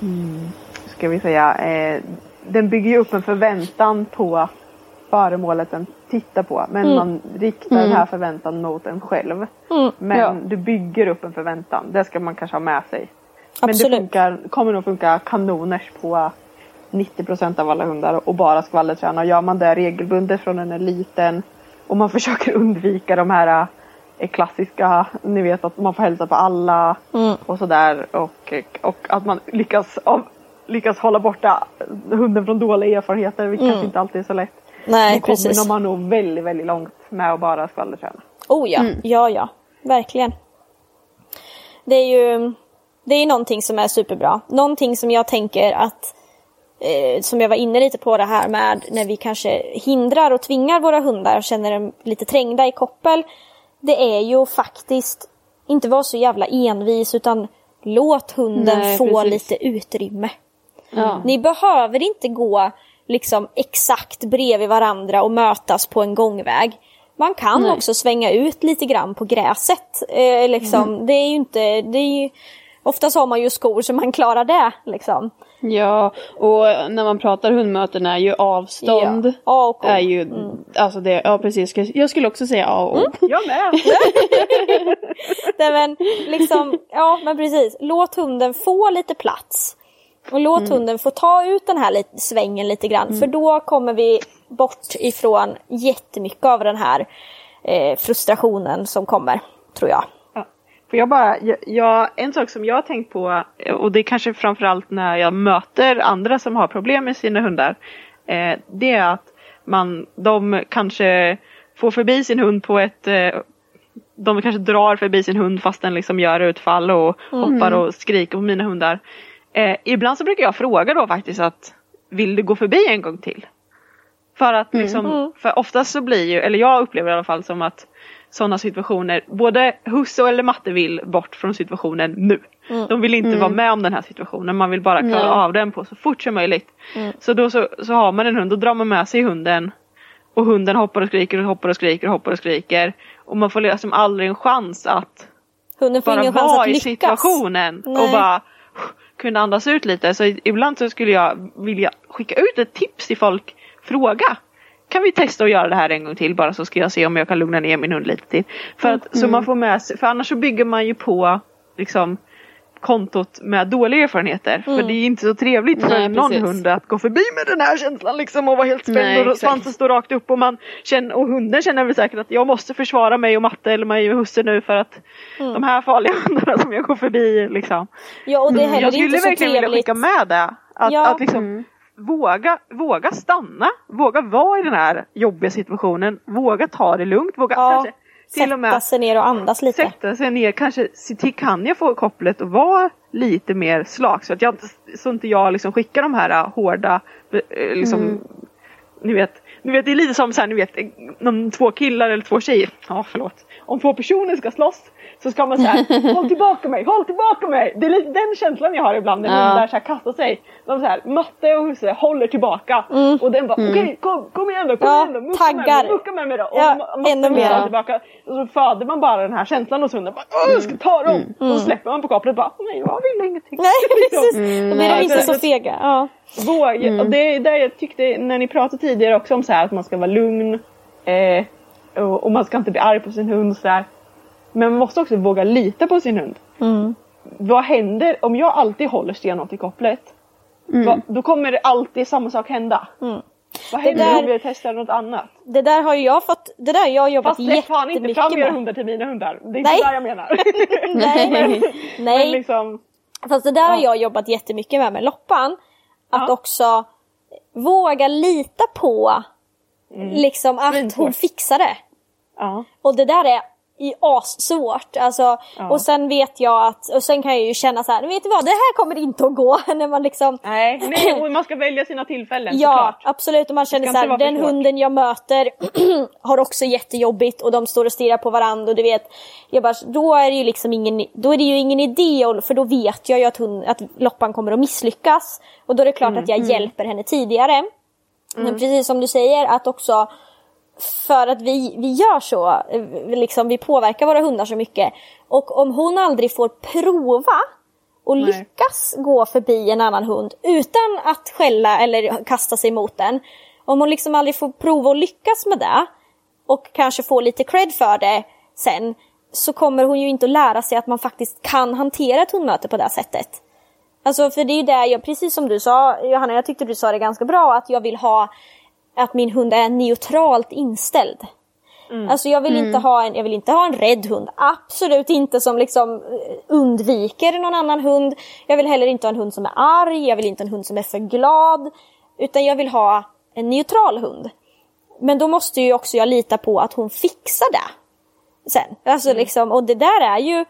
mm, ska vi säga eh, den bygger ju upp en förväntan på föremålet den tittar på. Men man riktar den här förväntan mot en själv. Men Ja. du bygger upp en förväntan. Det ska man kanske ha med sig. Men Absolut. det funkar, kommer nog funka kanoners på 90% av alla hundar och bara skvallerträna. Gör man det regelbundet från den är liten och man <laughs> försöker undvika de här eh, klassiska, ni vet att man får hälsa på alla Mm. och sådär och, och att man lyckas, lyckas hålla borta hunden från dåliga erfarenheter vilket kanske inte alltid är så lätt. Mm. Nej, Då kommer precis. man nog väldigt, väldigt långt med att bara skvallerträna. Oh ja, ja ja, verkligen. Det är ju det är någonting som är superbra. Någonting som jag tänker att, eh, som jag var inne lite på det här med när vi kanske hindrar och tvingar våra hundar och känner dem lite trängda i koppel. Det är ju faktiskt inte vara så jävla envis utan låt hunden Nej, få precis. lite utrymme. Ja. Ni behöver inte gå liksom exakt bredvid varandra och mötas på en gångväg. Man kan Nej. också svänga ut lite grann på gräset. Eh, liksom. Mm. Det är ju inte, det är ju, oftast har man ju skor så man klarar det. Liksom. Ja, och när man pratar hundmöten är ju avstånd. Ja, A och O. Är ju, alltså det, ja precis, jag skulle också säga A och O. Jag med! <laughs> Nej, men, liksom, ja men precis, låt hunden få lite plats. Och låt Mm. hunden få ta ut den här lite, svängen lite grann. För då kommer vi bort ifrån jättemycket av den här eh, frustrationen som kommer, tror jag. För jag bara, jag, jag, en sak som jag har tänkt på och det är kanske framförallt när jag möter andra som har problem med sina hundar. Eh, det är att man, de kanske får förbi sin hund på ett eh, de kanske drar förbi sin hund fast den liksom gör utfall och hoppar och skriker på mina hundar. Eh, ibland så brukar jag fråga då faktiskt att vill du gå förbi en gång till? För att liksom, för oftast så blir ju, eller jag upplever i alla fall som att sådana situationer, både husse eller matte vill bort från situationen nu. De vill inte vara med om den här situationen, man vill bara klara Nej. av den på så fort som möjligt. Så då så, så har man en hund, då drar man med sig hunden och hunden hoppar och skriker och hoppar och skriker och hoppar och skriker. Och man får liksom aldrig en chans att Hunden får bara ingen chans att i lyckas. situationen Nej. och bara kunna andas ut lite. Så ibland så skulle jag vilja skicka ut ett tips till folk. Fråga. Kan vi testa att göra det här en gång till bara så ska jag se om jag kan lugna ner min hund lite till. För att så man får med sig, för annars så bygger man ju på liksom kontot med dåliga erfarenheter. För det är inte så trevligt för Nej, någon precis. hund att gå förbi med den här känslan liksom och vara helt spänd Nej, och svansen står rakt upp och man känner, och hunden känner väl säkert att jag måste försvara mig och matte eller mig och husse nu för att de här farliga <laughs> hundarna som jag går förbi liksom. Ja och det är heller Jag skulle inte så verkligen vilja trevligt. skicka med det. Att, Ja. att liksom våga, våga stanna, våga vara i den här jobbiga situationen, våga ta det lugnt, våga Ja, kanske till och Sätta med sig ner och andas lite. sätta sig ner, kanske se till kan jag få kopplet att vara lite mer slag så att jag inte, så inte jag liksom skickar de här äh, hårda, eh, liksom, Mm. ni vet, ni vet det är lite som så här, ni vet, eh, om två killar eller två tjejer, ja förlåt, om två personer ska slåss så ska man säga <laughs> håll tillbaka mig, håll tillbaka mig! Det är lite den känslan jag har ibland när Ja. hundar så här kastar sig. De så här, matte och husse håller tillbaka och den bara okej kom, kom igen då, kom Mm. Ja, igen då, mucka med taggar. mig, mucka med mig då. Och Ja, ännu mer. tillbaka. Och så föder man bara den här känslan hos hunden. Bara, jag ska ta dem! Och så släpper man på kopplet bara nej jag vill ingenting. Nej <laughs> precis, Liksom. då blir de inte så- fega. Ja. Våg, och det är där jag tyckte när ni pratade tidigare också om så här att man ska vara lugn eh, och, och man ska inte bli arg på sin hund så där. Men man måste också våga lita på sin hund. Mm. Vad händer om jag alltid håller stenhårt i kopplet? Va, då kommer det alltid samma sak hända. Vad händer där- om jag testar något annat? Det där har jag fått, det där har jag jobbat Fast släpp fan inte jättemycket fram era med. hundar till mina hundar. Det är Nej. inte det jag menar. <laughs> Nej, nej, Men liksom, Fast det där har jag jobbat jättemycket med med Loppan. Att Ja. också våga lita på liksom att hon fixar det. ja. Och det där är i assvårt. Alltså, Ja. Och sen vet jag att, och sen kan jag ju känna så här, vet du vad, det här kommer inte att gå. <laughs> när man liksom Nej, nej, och man ska <clears throat> välja sina tillfällen Ja, såklart. absolut. Och man känner så här, den hunden jag möter <clears throat> har också jättejobbigt och de står och stirrar på varandra och du vet, jag bara, då är det ju liksom ingen, då är det ju ingen idé för då vet jag ju att, hon, att loppan kommer att misslyckas. Och då är det klart Mm, att jag hjälper henne tidigare. Men precis som du säger att också för att vi, vi gör så, eh, liksom, vi påverkar våra hundar så mycket. Och om hon aldrig får prova och Nej. lyckas gå förbi en annan hund utan att skälla eller kasta sig mot den. Om hon liksom aldrig får prova och lyckas med det och kanske få lite cred för det sen så kommer hon ju inte att lära sig att man faktiskt kan hantera ett hundmöte på det sättet. Alltså för det är ju det jag, precis som du sa Johanna, jag tyckte du sa det ganska bra att jag vill ha att min hund är neutralt inställd. Alltså jag vill, inte ha en, jag vill inte ha en rädd hund, absolut inte som liksom eh, undviker någon annan hund. Jag vill heller inte ha en hund som är arg, jag vill inte ha en hund som är för glad. Utan jag vill ha en neutral hund. Men då måste ju också jag lita på att hon fixar det. Sen. Alltså liksom, och det där är ju,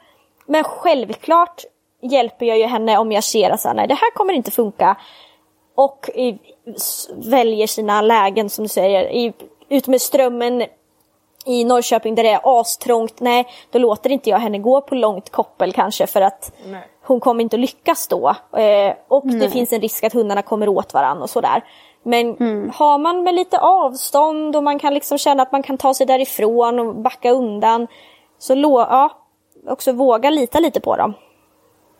men självklart hjälper jag ju henne om jag ser att så här, nej det här kommer inte funka. Och i, väljer sina lägen som du säger, i, ut med strömmen i Norrköping där det är astrångt, nej då låter inte jag henne gå på långt koppel kanske för att Nej. hon kommer inte lyckas då. Eh, och det finns en risk att hundarna kommer åt varandra och sådär. Men har man med lite avstånd och man kan liksom känna att man kan ta sig därifrån och backa undan. Så ja, också våga lita lite på dem.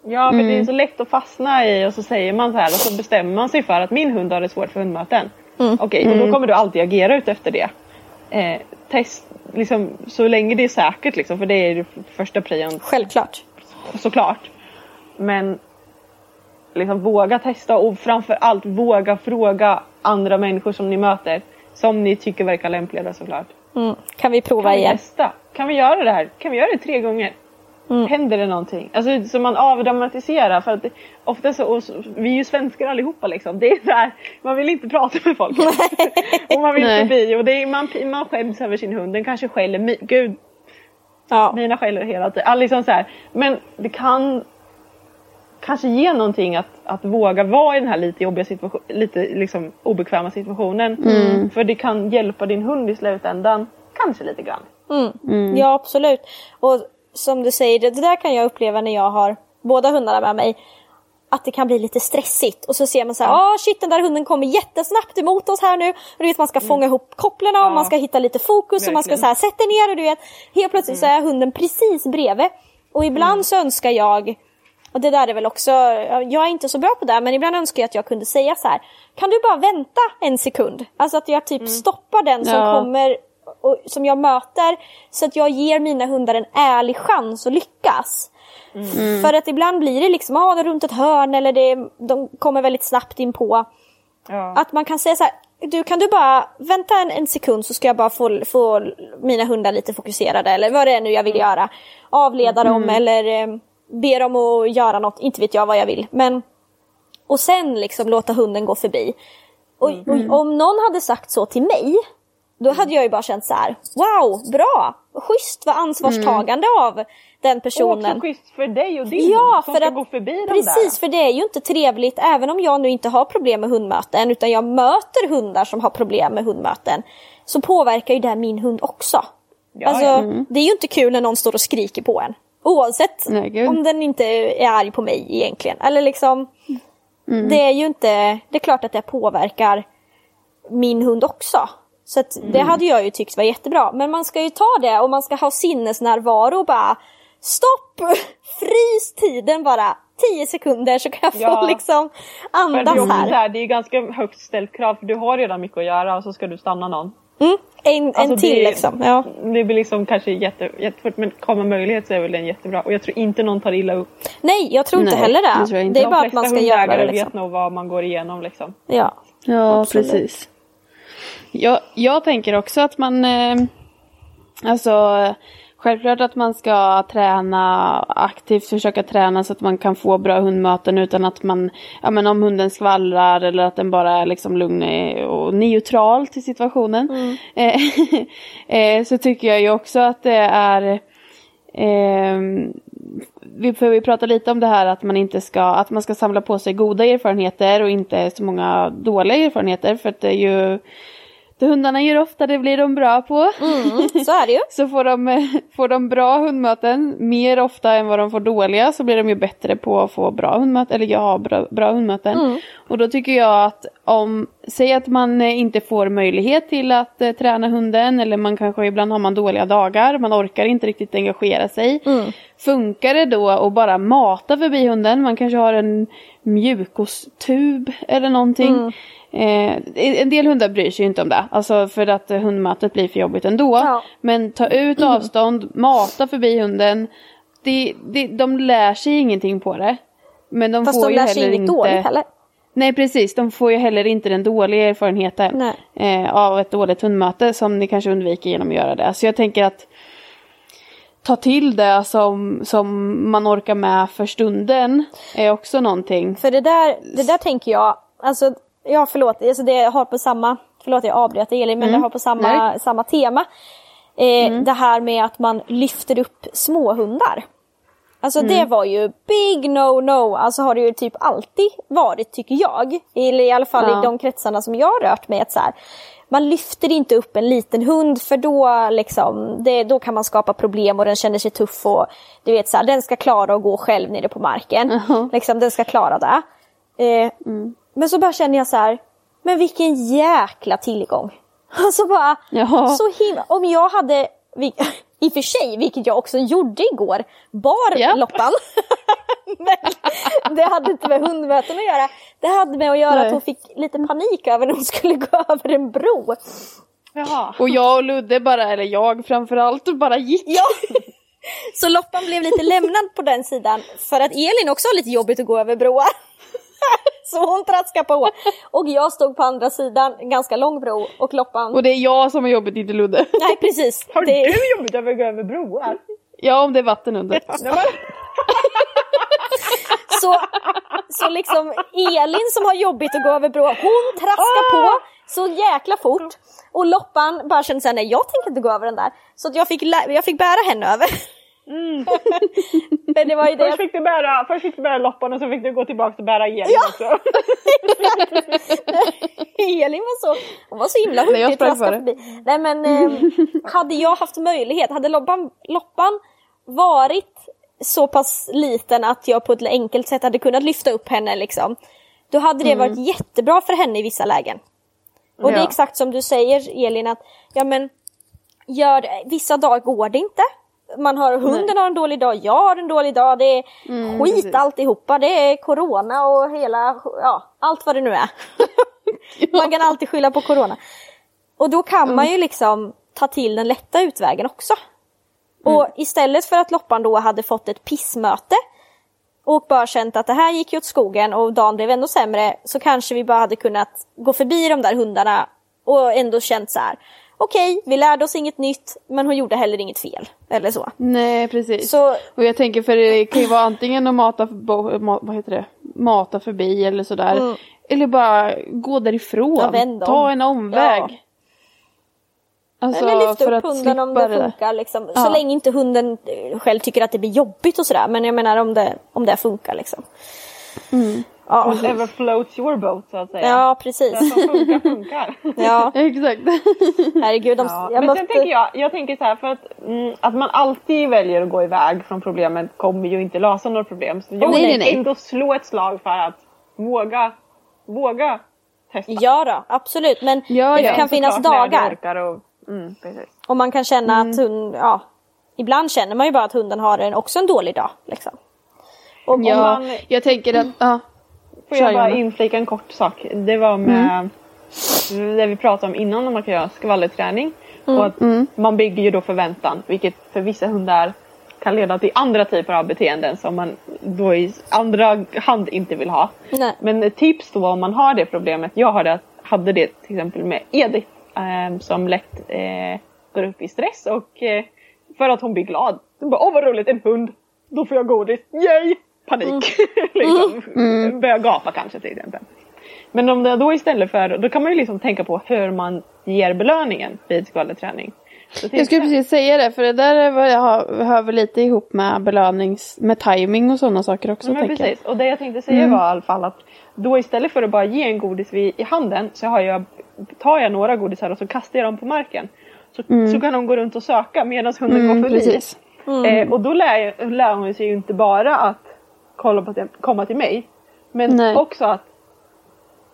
Ja, för det är så lätt att fastna i och så säger man så här och så bestämmer man sig för att min hund har det svårt för hundmöten. Okej, och då kommer du alltid agera ut efter det. Eh, test, liksom, så länge det är säkert liksom, för det är det första prion Självklart. såklart. Men liksom våga testa och framför allt våga fråga andra människor som ni möter. Som ni tycker verkar lämpligare såklart. Mm. Kan vi prova Kan vi igen? testa? Kan vi göra det här? Kan vi göra det tre gånger? Händer det någonting? Alltså så man avdramatiserar för att ofta så, och så, vi är ju svenskar allihopa liksom. Det är så här, man vill inte prata med folk. och man vill Nej. förbi och det är, man, man skäms över sin hund. Den kanske skäller, mi- gud Ja. mina skäller hela tiden. Alltså, liksom så här. Men det kan kanske ge någonting att, att våga vara i den här lite jobbiga situation, lite liksom obekväma situationen. För det kan hjälpa din hund i slutändan. Kanske lite grann. Ja absolut. Och som du säger, det, där kan jag uppleva när jag har båda hundarna med mig. Att det kan bli lite stressigt och så ser man så här, ah shit den där hunden kommer jättesnabbt emot oss här nu. Och du vet man ska fånga ihop kopplarna och Mm. Ja. man ska hitta lite fokus och man ska Verkligen. så här, sätta ner och du vet. Helt plötsligt så är hunden precis bredvid. Och ibland Mm. så önskar jag, och det där är väl också, jag är inte så bra på det men ibland önskar jag att jag kunde säga så här. Kan du bara vänta en sekund? Alltså att jag typ Mm. stoppar den som Ja. kommer och, som jag möter så att jag ger mina hundar en ärlig chans att lyckas. Mm. För att ibland blir det liksom ah, runt ett hörn eller det, de kommer väldigt snabbt in på. Ja. Att man kan säga så här, du kan du bara vänta en, en, sekund så ska jag bara få, få mina hundar lite fokuserade eller vad det är nu jag vill göra. Avleda mm. dem eller eh, be dem att göra något, inte vet jag vad jag vill. Men, och sen liksom låta hunden gå förbi. Och, mm. och om någon hade sagt så till mig, då hade jag ju bara känt så här: wow, bra, schysst, vad ansvarstagande mm. av den personen. Och också schysst för dig och din ja, som för ska att, gå förbi Precis, där. för det är ju inte trevligt, även om jag nu inte har problem med hundmöten, utan jag möter hundar som har problem med hundmöten, så påverkar ju det min hund också. Ja, alltså, ja. Mm. det är ju inte kul när någon står och skriker på en. Oavsett Nej, om den inte är arg på mig egentligen. Eller liksom, mm. det är ju inte, det är klart att det påverkar min hund också. Så mm. det hade jag ju tyckt var jättebra. Men man ska ju ta det och man ska ha sinnesnärvaro och bara stopp! <laughs> Frys tiden bara! 10 sekunder så kan jag få ja. liksom andas det här. här. Det är ganska högt ställt krav för du har redan mycket att göra och så ska du stanna någon. Mm, en, alltså en till det, liksom. Ja. Det blir liksom kanske jätte, jättefort men kommer möjlighet så är väl den jättebra. Och jag tror inte någon tar illa upp. Nej jag tror inte Nej, heller det. Det, det är De bara att man ska göra det. De liksom. vet nog vad man går igenom liksom. Ja, ja Absolut. precis. Jag, jag tänker också att man, eh, alltså självklart att man ska träna aktivt, försöka träna så att man kan få bra hundmöten utan att man, ja men om hunden skvallrar eller att den bara är liksom lugn och neutral till situationen. Mm. <laughs> Eh, eh, så tycker jag ju också att det är eh, vi, för vi pratar lite om det här att man inte ska, att man ska samla på sig goda erfarenheter och inte så många dåliga erfarenheter för att det är ju hundarna gör ofta, det blir de bra på. Mm, så är det ju. <laughs> så får de, får de bra hundmöten mer ofta än vad de får dåliga så blir de ju bättre på att få bra hundmöten, eller ja, bra, bra hundmöten. Mm. Och då tycker jag att om, säg att man inte får möjlighet till att eh, träna hunden eller man kanske ibland har man dåliga dagar, man orkar inte riktigt engagera sig. Mm. Funkar det då att bara mata förbi hunden, man kanske har en mjukostub eller någonting. Mm. Eh, en del hundar bryr sig inte om det, alltså för att hundmötet blir för jobbigt ändå. Ja. Men ta ut <clears throat> avstånd, mata förbi hunden. Det, det, de lär sig ingenting på det. Men de Fast får de lär ju sig inget inte... dåligt heller. Nej precis, de får ju heller inte den dåliga erfarenheten eh, av ett dåligt hundmöte som ni kanske undviker genom att göra det. Så jag tänker att ta till det som, som man orkar med för stunden är också någonting. För det där, det där tänker jag, alltså ja förlåt, alltså det har på samma, förlåt jag avbröt Elin, men mm. det har på samma, samma tema. Eh, mm. Det här med att man lyfter upp småhundar. Alltså mm. det var ju big no-no, alltså har det ju typ alltid varit tycker jag. Eller i alla fall ja. i de kretsarna som jag har rört mig. Att så här, man lyfter inte upp en liten hund för då, liksom, det, då kan man skapa problem och den känner sig tuff och du vet så här, den ska klara att gå själv nere på marken. Uh -huh. liksom, den ska klara det. Eh, mm. Men så bara känner jag så här, men vilken jäkla tillgång. <laughs> Alltså bara, Jaha. så himla, om jag hade, <laughs> i och för sig, vilket jag också gjorde igår, bar ja. Loppan. <laughs> men det hade inte med hundmöten att göra. Det hade med att göra Nej. att hon fick lite panik över när hon skulle gå <laughs> över en bro. Jaha. Och jag och Ludde bara, eller jag framförallt, bara gick. Ja. Så Loppan blev lite lämnad på den sidan för att Elin också har lite jobbigt att gå över broar. <laughs> Så hon traskade på. Och jag stod på andra sidan, en ganska lång bro, och Loppan... Och det är jag som har jobbigt, inte Ludde. Nej precis. <laughs> Har det... du jobbigt över att gå över broar? Ja, om det är vatten under. <laughs> så, så liksom Elin som har jobbigt att gå över bro, hon traskar på så jäkla fort. Och Loppan bara kände såhär, nej jag tänker inte gå över den där. Så jag fick, jag fick bära henne över. Mm. <laughs> Men det var ju det. Först fick du bära, först fick du bära loppan och så fick du gå tillbaka och bära Elin ja. också. <laughs> Elin var så, hon var så himla hurtig traska förbi. Nej men eh, hade jag haft möjlighet, hade loppan, loppan varit så pass liten att jag på ett enkelt sätt hade kunnat lyfta upp henne liksom. Då hade det mm. varit jättebra för henne i vissa lägen. Och ja. det är exakt som du säger Elin att ja men gör, vissa dagar går det inte man har hunden Nej. har en dålig dag, jag har en dålig dag, det är mm, skit precis. alltihopa, det är corona och hela, ja allt vad det nu är. <laughs> man kan alltid skylla på corona. Och då kan mm. man ju liksom ta till den lätta utvägen också. Och istället för att Loppan då hade fått ett pissmöte och bara känt att det här gick ju åt skogen och dagen blev ändå sämre så kanske vi bara hade kunnat gå förbi de där hundarna och ändå känt så här. Okej, vi lärde oss inget nytt men hon gjorde heller inget fel. Eller så. Nej precis. Så Och jag tänker för det kan ju vara antingen att mata, bo- ma, vad heter det? mata förbi eller sådär. Mm. Eller bara gå därifrån. Ja. Ta en omväg. Ja. Alltså, Eller lyfta upp hunden om det där. funkar. Liksom. Ja. Så länge inte hunden eh, själv tycker att det blir jobbigt och sådär. Men jag menar om det, om det funkar liksom. Ja. Whatever floats your boat så att säga. ja, Det precis. som funkar funkar. <laughs> Ja, <laughs> Exakt. herregud. De, Ja, jag men sen mötte... tänker jag, jag tänker så här för att, mm, att man alltid väljer att gå iväg från problemet kommer ju inte lösa några problem. Så jag vill nej, nej. ändå slå ett slag för att våga, våga testa. Ja då, absolut. Men Ja, det ja. kan finnas dagar. och, mm. Och man kan känna att hund, ja. Ibland känner man ju bara att hunden har en, också en dålig dag. Liksom. Och, Ja, man- jag tänker att, ja. Får jag bara inflika en kort sak. Det var med det vi pratade om innan om man kan göra skvallerträning. Och att man bygger ju då förväntan vilket för vissa hundar kan leda till andra typer av beteenden som man då i andra hand inte vill ha. Nej. Men tips då om man har det problemet, jag har det, hade det till exempel med Edith eh, som lätt eh, går upp i stress och eh, för att hon blir glad. Hon bara, åh vad roligt, en hund, då får jag godis, yay! Panik! <laughs> liksom. Börjar gapa kanske till exempel. Men om det då istället för, då kan man ju liksom tänka på hur man ger belöningen vid skvallerträning. Jag skulle precis säga det, för det där är vad jag har, hör lite ihop med belönings, med timing och sådana saker också. Ja, men tänker jag. precis. Och det jag tänkte säga var i alla fall att då istället för att bara ge en godis vid, i handen så har jag, tar jag några godisar och så kastar jag dem på marken. Så, så kan de gå runt och söka medan hunden Mm, går förbi. precis. Eh, och då lär, lär hon sig ju inte bara att komma till mig. Men Nej. också att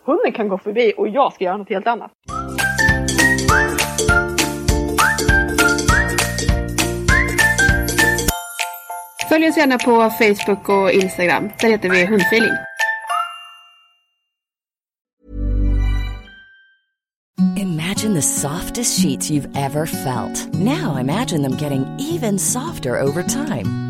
hunden kan gå förbi och jag ska göra något helt annat. Följ oss gärna på Facebook och Instagram. Där heter vi Hundfeeling. Imagine the softest sheets you've ever felt. Now imagine them getting even softer over time.